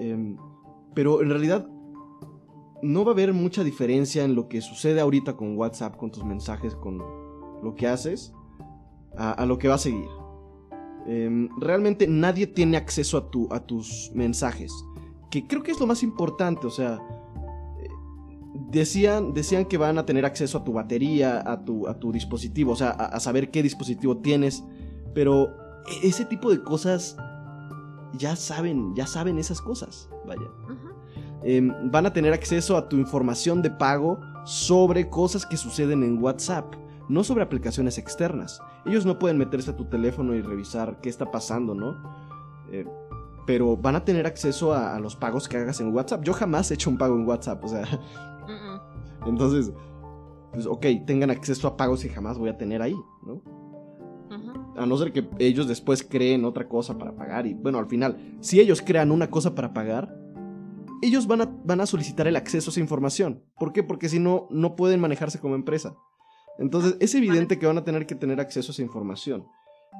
em, pero en realidad no va a haber mucha diferencia en lo que sucede ahorita con WhatsApp, con tus mensajes, con lo que haces, a lo que va a seguir. Em, realmente nadie tiene acceso a, tu, a tus mensajes. Que creo que es lo más importante, o sea, eh, decían, decían que van a tener acceso a tu batería, a tu, a tu dispositivo, o sea, a, saber qué dispositivo tienes, pero e, ese tipo de cosas ya saben, ya saben esas cosas, vaya. Em, van a tener acceso a tu información de pago sobre cosas que suceden en WhatsApp no sobre aplicaciones externas. Ellos no pueden meterse a tu teléfono y revisar qué está pasando, ¿no? Eh, pero van a tener acceso a, los pagos que hagas en WhatsApp. Yo jamás he hecho un pago en WhatsApp, o sea. Entonces, pues ok, tengan acceso a pagos que jamás voy a tener ahí, ¿no? A no ser que ellos después creen otra cosa para pagar. Y bueno, al final, si ellos crean una cosa para pagar, ellos van a, van a solicitar el acceso a esa información. ¿Por qué? Porque si no, no pueden manejarse como empresa. Entonces, es evidente que van a tener que tener acceso a esa información.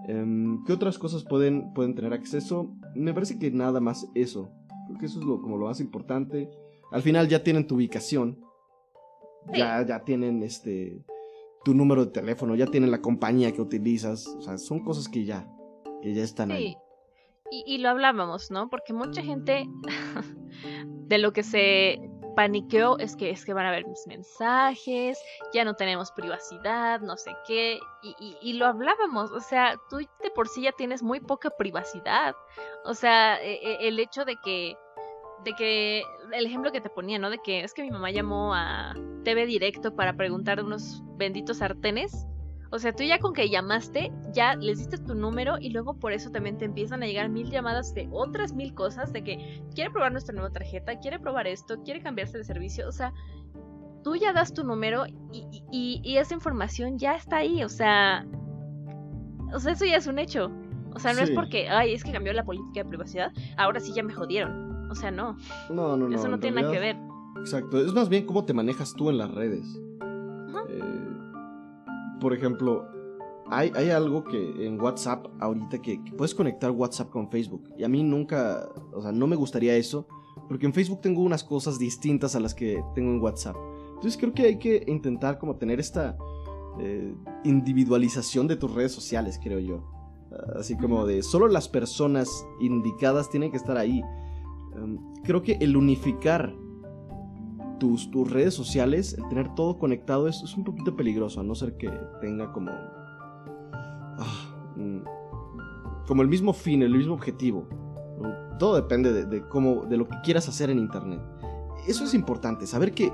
Em, ¿Qué otras cosas pueden, pueden tener acceso? Me parece que nada más eso. Creo que eso es lo, como lo más importante. Al final ya tienen tu ubicación. Ya, ya tienen este tu número de teléfono, ya tienen la compañía que utilizas. O sea, son cosas que ya, que ya están ahí. Y, y lo hablábamos, ¿no? Porque mucha gente de lo que se paniqueó es que es que van a ver mis mensajes, ya no tenemos privacidad, no sé qué, y, y, lo hablábamos, o sea, tú de por sí ya tienes muy poca privacidad, o sea, e, e, el hecho de que, de que, el ejemplo que te ponía, ¿no? De que es que mi mamá llamó a TV Directo para preguntar de unos benditos sartenes, o sea, tú ya con que llamaste, ya les diste tu número y luego por eso también te empiezan a llegar mil llamadas de otras mil cosas, de que quiere probar nuestra nueva tarjeta, quiere probar esto, quiere cambiarse de servicio, o sea, tú ya das tu número y, esa información ya está ahí, o sea, o sea, eso ya es un hecho. O sea, no es porque, ay, es que cambió la política de privacidad, ahora sí ya me jodieron. O sea, no. No, no, no. Eso no tiene nada que ver. Exacto, es más bien cómo te manejas tú en las redes. Eh, por ejemplo, hay, hay, algo que en WhatsApp ahorita que, puedes conectar WhatsApp con Facebook. Y a mí nunca, o sea, no me gustaría eso. Porque en Facebook tengo unas cosas distintas a las que tengo en WhatsApp. Entonces creo que hay que intentar como tener esta eh, individualización de tus redes sociales, creo yo. Así como de solo las personas indicadas tienen que estar ahí. Em, creo que el unificar tus, tus redes sociales, el tener todo conectado es, es, un poquito peligroso, a no ser que tenga como... Ah, mm, como el mismo fin, el mismo objetivo. Todo depende de, de, cómo, de lo que quieras hacer en Internet. Eso es importante, saber que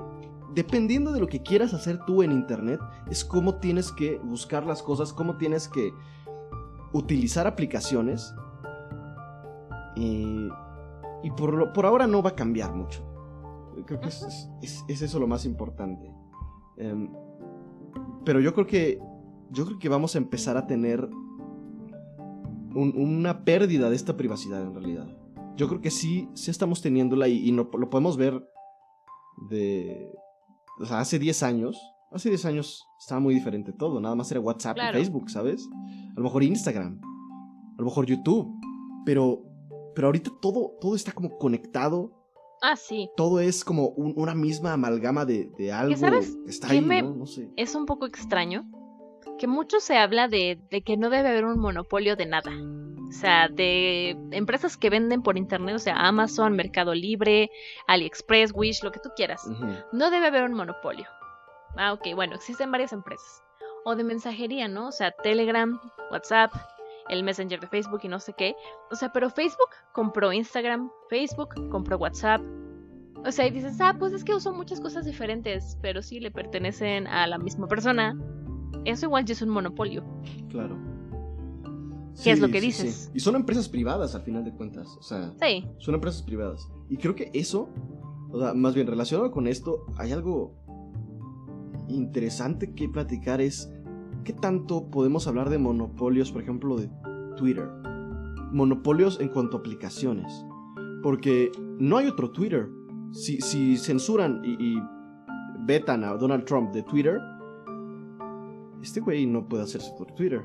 dependiendo de lo que quieras hacer tú en Internet, es cómo tienes que buscar las cosas, cómo tienes que utilizar aplicaciones. Y, y por, por ahora no va a cambiar mucho. Creo que es, eso lo más importante. Em, pero yo creo que. Yo creo que vamos a empezar a tener una pérdida de esta privacidad en realidad. Yo creo que sí, sí estamos teniéndola y, no, lo podemos ver de. O sea, hace 10 años. Hace 10 años estaba muy diferente todo. Nada más era WhatsApp y Facebook, ¿sabes? A lo mejor Instagram. A lo mejor YouTube. Pero. Pero ahorita todo, todo está como conectado Ah, sí. Todo es como una misma amalgama de, algo. sabes? Está ahí, ¿no? sé. Es un poco extraño que mucho se habla de, que no debe haber un monopolio de nada. O sea, de empresas que venden por internet, o sea, Amazon, Mercado Libre, AliExpress, Wish, lo que tú quieras. No debe haber un monopolio. Ah, ok, bueno, existen varias empresas. O de mensajería, ¿no? O sea, Telegram, WhatsApp, el Messenger de Facebook y no sé qué. O sea, pero Facebook compró Instagram, Facebook compró WhatsApp. O sea, y dices, ah, pues es que uso muchas cosas diferentes, pero sí le pertenecen a la misma persona. Eso igual ya es un monopolio. Claro. ¿Qué es lo que dices? Y son empresas privadas al final de cuentas. O sea, sí. son empresas privadas. Y creo que eso, o sea, más bien relacionado con esto, hay algo interesante que platicar es ¿qué tanto podemos hablar de monopolios, por ejemplo, de Twitter? Monopolios en cuanto a aplicaciones. Porque no hay otro Twitter. Si, si censuran y, vetan a Donald Trump de Twitter, este güey no puede hacerse por Twitter.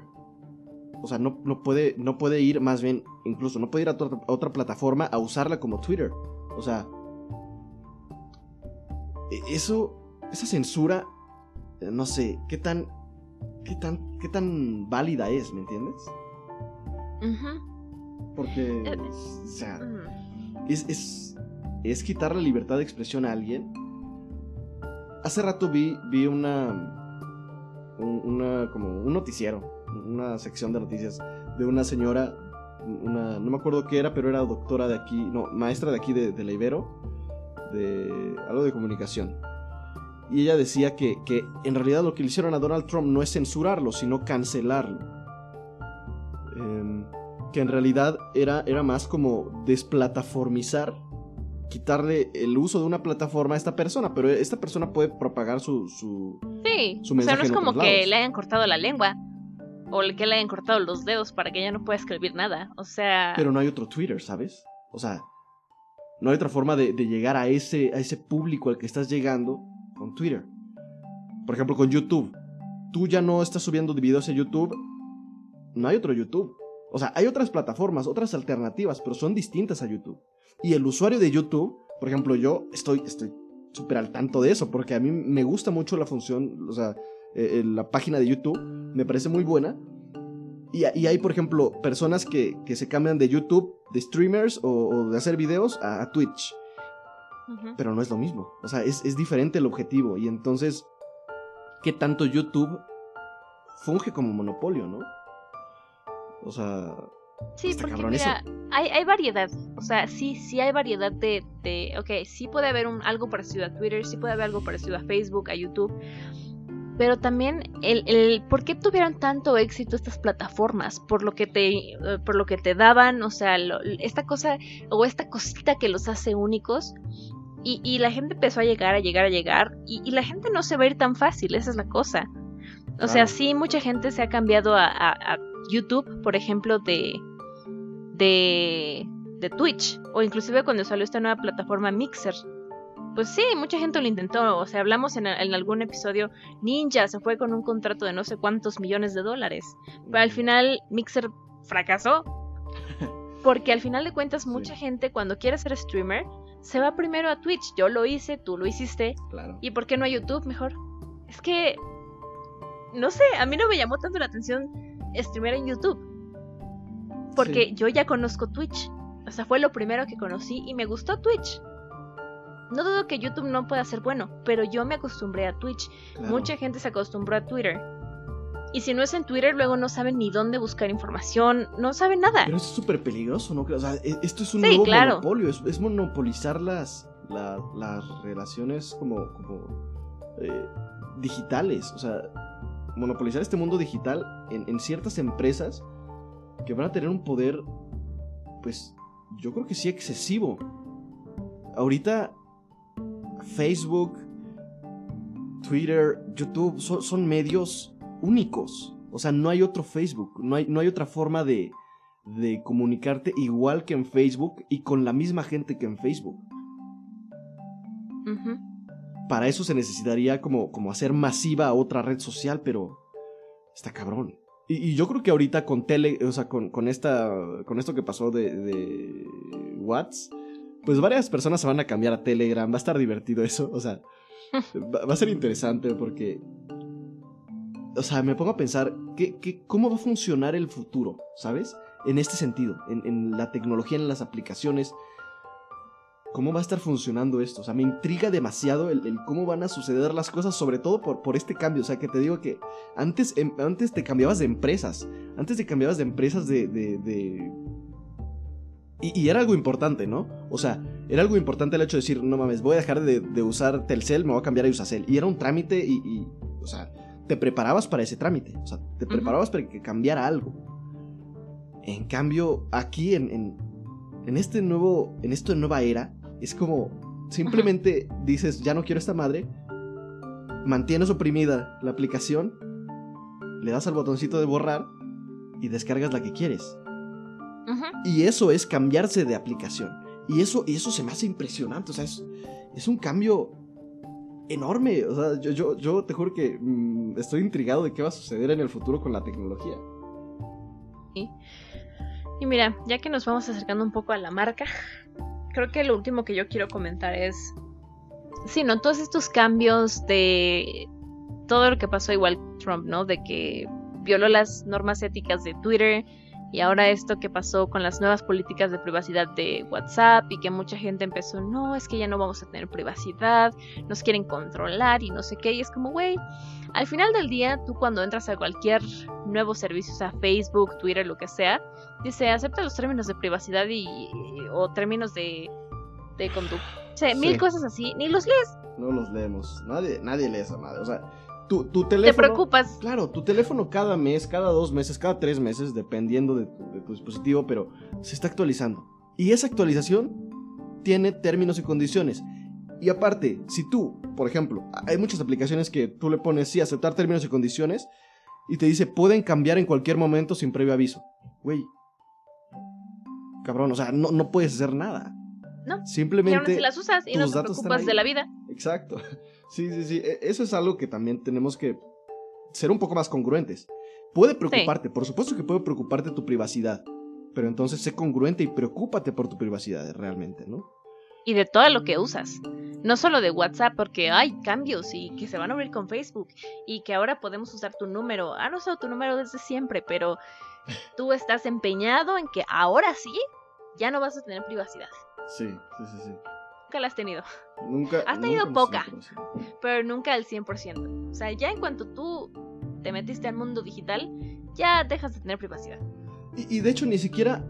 O sea, no, no, puede, no puede ir, más bien, incluso no puede ir a otra, plataforma a usarla como Twitter. O sea, e, eso, esa censura, no sé, qué tan qué tan, qué tan válida es, ¿me entiendes? Porque, eh, o sea, es, es, es, quitar la libertad de expresión a alguien. Hace rato vi, vi una, una, como un noticiero, una sección de noticias de una señora, una, no me acuerdo qué era, pero era doctora de aquí, no, maestra de aquí de, de la Ibero, de algo de comunicación y ella decía que, en realidad lo que le hicieron a Donald Trump no es censurarlo, sino cancelarlo. Em, que en realidad era, era más como desplataformizar, quitarle el uso de una plataforma a esta persona, pero esta persona puede propagar su, su, sí. o sea, no es como que le hayan cortado la lengua o que le hayan cortado los dedos para que ella no pueda escribir nada, o sea... Pero no hay otro Twitter, ¿sabes? O sea, no hay otra forma de, de llegar a ese, a ese público al que estás llegando con Twitter. Por ejemplo, con YouTube. Tú ya no estás subiendo videos a YouTube no hay otro YouTube. O sea, hay otras plataformas, otras alternativas, pero son distintas a YouTube. Y el usuario de YouTube, por ejemplo, yo estoy estoy súper al tanto de eso, porque a mí me gusta mucho la función, o sea, eh, eh, la página de YouTube, me parece muy buena. Y, hay, por ejemplo, personas que, se cambian de YouTube, de streamers o, de hacer videos a, Twitch. Pero no es lo mismo. O sea, es, es diferente el objetivo. Y entonces, ¿qué tanto YouTube funge como monopolio, no? O sea. Sí, porque mira, hay, hay, variedad. O sea, sí, sí hay variedad de, de. Ok, sí puede haber un, algo parecido a Twitter, sí puede haber algo parecido a Facebook, a YouTube. Pero también el, el por qué tuvieron tanto éxito estas plataformas, por lo que te, eh, por lo que te daban, o sea, esta cosa o esta cosita que los hace únicos. Y, y, la gente empezó a llegar, a llegar, a llegar. Y, y, la gente no se va a ir tan fácil, esa es la cosa. O sea, sí, mucha gente se ha cambiado a, YouTube, por ejemplo, de, de, de Twitch. O inclusive cuando salió esta nueva plataforma Mixer. Pues sí, mucha gente lo intentó. O sea, hablamos en, en, algún episodio, Ninja se fue con un contrato de no sé cuántos millones de dólares. Pero al final Mixer fracasó. Porque al final de cuentas, mucha gente cuando quiere ser streamer, se va primero a Twitch. Yo lo hice, tú lo hiciste. Claro. ¿Y por qué no a YouTube mejor? Es que no sé, a mí no me llamó tanto la atención streamer en YouTube. Porque yo ya conozco Twitch. O sea, fue lo primero que conocí y me gustó Twitch. No dudo que YouTube no pueda ser bueno, pero yo me acostumbré a Twitch. Mucha gente se acostumbró a Twitter. Y si no es en Twitter, luego no saben ni dónde buscar información, no saben nada. Pero es súper peligroso, ¿no? O sea, e, esto es un nuevo monopolio, es, monopolizar las, las relaciones como, como eh, digitales. O sea, monopolizar este mundo digital en, ciertas empresas que van a tener un poder, pues yo creo que sí excesivo. Ahorita Facebook, Twitter, YouTube son, medios únicos. O sea, no hay otro Facebook, no hay, no hay otra forma de, de comunicarte igual que en Facebook y con la misma gente que en Facebook para eso se necesitaría como, como hacer masiva otra red social, pero está cabrón. Y, yo creo que ahorita con tele, o sea, con, esta, con esto que pasó de, de Whats, pues varias personas se van a cambiar a Telegram, va a estar divertido eso, o sea, va, a ser interesante porque, o sea, me pongo a pensar, ¿qué, cómo va a funcionar el futuro, ¿sabes? En este sentido, en, en la tecnología, en las aplicaciones, cómo va a estar funcionando esto. O sea, me intriga demasiado el, cómo van a suceder las cosas, sobre todo por, por, este cambio. O sea, que te digo que antes, em, antes te cambiabas de empresas. Antes te cambiabas de empresas de... de, Y, era algo importante, ¿no? O sea, era algo importante el hecho de decir, no mames, voy a dejar de, usar Telcel, me voy a cambiar a Usacel. Y era un trámite y, o sea, te preparabas para ese trámite. O sea, te preparabas para que cambiara algo. En cambio, aquí en, en, en este nuevo, en esta nueva era, es como, simplemente dices, ya no quiero esta madre, mantienes oprimida la aplicación, le das al botoncito de borrar y descargas la que quieres. Y eso es cambiarse de aplicación. Y eso, y eso se me hace impresionante. O sea, es, es un cambio enorme. O sea, yo, yo, yo te juro que mm, estoy intrigado de qué va a suceder en el futuro con la tecnología. y mira, ya que nos vamos acercando un poco a la marca, creo que lo último que yo quiero comentar es, sí, ¿no? Todos estos cambios de todo lo que pasó igual Trump, ¿no? De que violó las normas éticas de Twitter y ahora esto que pasó con las nuevas políticas de privacidad de WhatsApp y que mucha gente empezó, no, es que ya no vamos a tener privacidad, nos quieren controlar y no sé qué, y es como, güey, al final del día tú cuando entras a cualquier nuevo servicio, o sea, Facebook, Twitter, lo que sea, dice, acepta los términos de privacidad y, o términos de, de conducta. O sea, mil cosas así, ni los lees. No los leemos, nadie, nadie lee esa madre, o sea tu, teléfono. Te preocupas. Claro, tu teléfono cada mes, cada dos meses, cada tres meses, dependiendo de tu, dispositivo, pero se está actualizando. Y esa actualización tiene términos y condiciones. Y aparte, si tú, por ejemplo, hay muchas aplicaciones que tú le pones sí, aceptar términos y condiciones, y te dice pueden cambiar en cualquier momento sin previo aviso. Güey. Cabrón, o sea, no, no puedes hacer nada. No. Simplemente. Y si las usas y no te preocupas de la vida. Exacto. Sí, sí, sí. E, eso es algo que también tenemos que ser un poco más congruentes. Puede preocuparte, por supuesto que puede preocuparte tu privacidad, pero entonces sé congruente y preocúpate por tu privacidad realmente, ¿no? Y de todo lo que usas. No solo de WhatsApp, porque hay cambios y que se van a abrir con Facebook y que ahora podemos usar tu número. Han usado tu número desde siempre, pero tú estás empeñado en que ahora sí ya no vas a tener privacidad. Sí, sí, sí, sí. Nunca la has tenido. Nunca. Has tenido nunca poca. pero nunca al 100%. O sea, ya en cuanto tú te metiste al mundo digital, ya dejas de tener privacidad. Y, y de hecho, ni siquiera.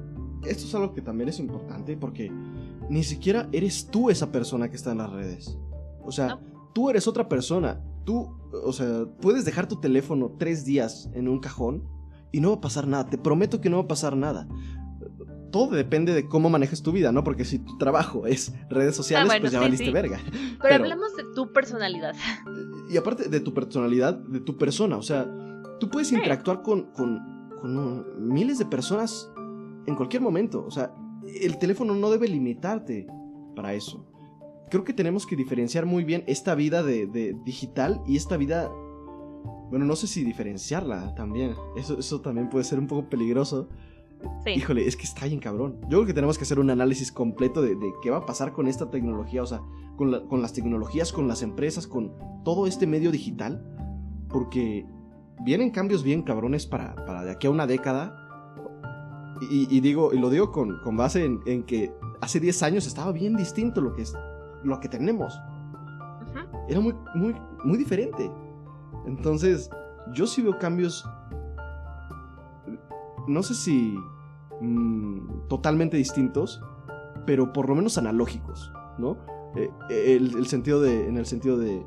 Esto es algo que también es importante porque ni siquiera eres tú esa persona que está en las redes. O sea, No. tú eres otra persona. Tú, o sea, puedes dejar tu teléfono tres días en un cajón y no va a pasar nada. Te prometo que no va a pasar nada. Todo depende de cómo manejes tu vida, ¿no? Porque si tu trabajo es redes sociales, Ah, bueno, pues ya sí, valiste sí. verga. Pero, Pero- hablamos de tu personalidad. Y aparte de tu personalidad, de tu persona, o sea, tú puedes interactuar con, con, con, miles de personas en cualquier momento. O sea, el teléfono no debe limitarte para eso. Creo que tenemos que diferenciar muy bien esta vida de, de digital y esta vida... Bueno, no sé si diferenciarla también. Eso, eso también puede ser un poco peligroso. Sí. Híjole, es que está bien cabrón. Yo creo que tenemos que hacer un análisis completo de, de qué va a pasar con esta tecnología, o sea, con, la- con las tecnologías, con las empresas, con todo este medio digital. Porque vienen cambios bien cabrones para, para de aquí a una década. Y, y digo, y lo digo con, con base en, en que hace 10 años estaba bien distinto lo que, es, lo que tenemos. Era muy, muy, muy diferente. Entonces, yo sí veo cambios. No sé si. mm, totalmente distintos. Pero por lo menos analógicos, ¿no? Eh, el, el sentido de. En el sentido de.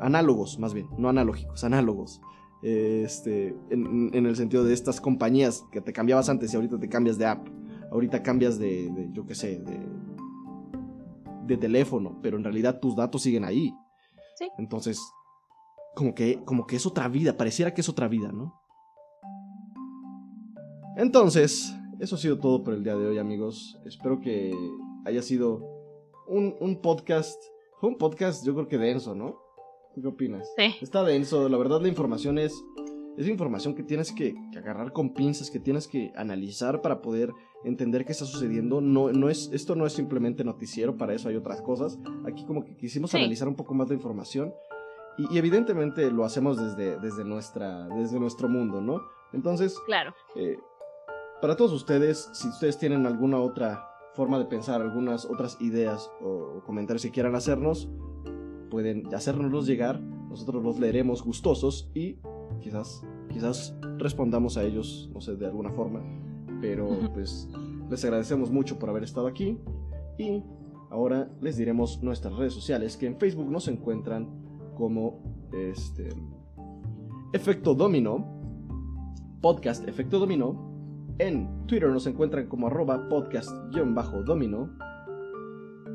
Análogos, más bien. No analógicos, análogos. Eh, Este. En, en el sentido de estas compañías que te cambiabas antes y ahorita te cambias de app. Ahorita cambias de. de, yo qué sé, de. de teléfono. Pero en realidad tus datos siguen ahí. Sí. Entonces, como que, como que es otra vida, pareciera que es otra vida, ¿no? Entonces, eso ha sido todo por el día de hoy, amigos. Espero que haya sido un, un podcast. Fue un podcast, yo creo que denso, ¿no? ¿Tú ¿Qué opinas? Sí. Está denso, la verdad la información es. Es información que tienes que, que agarrar con pinzas, que tienes que analizar para poder entender qué está sucediendo. No, no es, esto no es simplemente noticiero, para eso hay otras cosas. Aquí como que quisimos Sí. analizar un poco más la información. Y, y evidentemente lo hacemos desde, desde, nuestra, desde nuestro mundo, ¿no? Entonces, Claro. eh, para todos ustedes, si ustedes tienen alguna otra forma de pensar, algunas otras ideas o, comentarios que quieran hacernos, pueden hacérnoslos llegar. Nosotros los leeremos gustosos y quizás, quizás respondamos a ellos, no sé, de alguna forma. Pero pues les agradecemos mucho por haber estado aquí. Y ahora les diremos nuestras redes sociales, que en Facebook nos encuentran como este Efecto Domino, podcast Efecto Domino. En Twitter nos encuentran como arroba podcast-domino.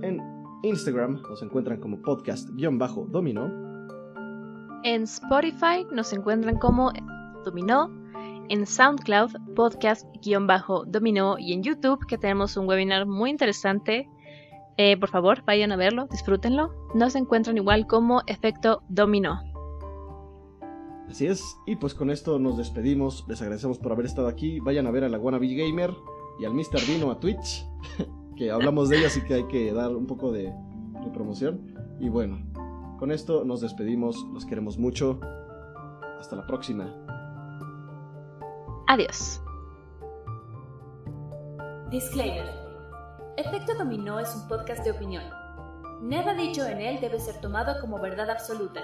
En Instagram nos encuentran como podcast-domino. En Spotify nos encuentran como Dominó. En SoundCloud, podcast-dominó. Y en YouTube, que tenemos un webinar muy interesante. Eh, por favor, vayan a verlo, disfrútenlo. Nos encuentran igual como Efecto Dominó. Así es. Y pues con esto nos despedimos. Les agradecemos por haber estado aquí. Vayan a ver a la Wannabe Gamer y al Mr. Dino a Twitch. que hablamos de ella, así que hay que dar un poco de, de promoción. Y bueno, con esto nos despedimos. Los queremos mucho. Hasta la próxima. Adiós. Disclaimer. Efecto Dominó es un podcast de opinión. Nada dicho en él debe ser tomado como verdad absoluta.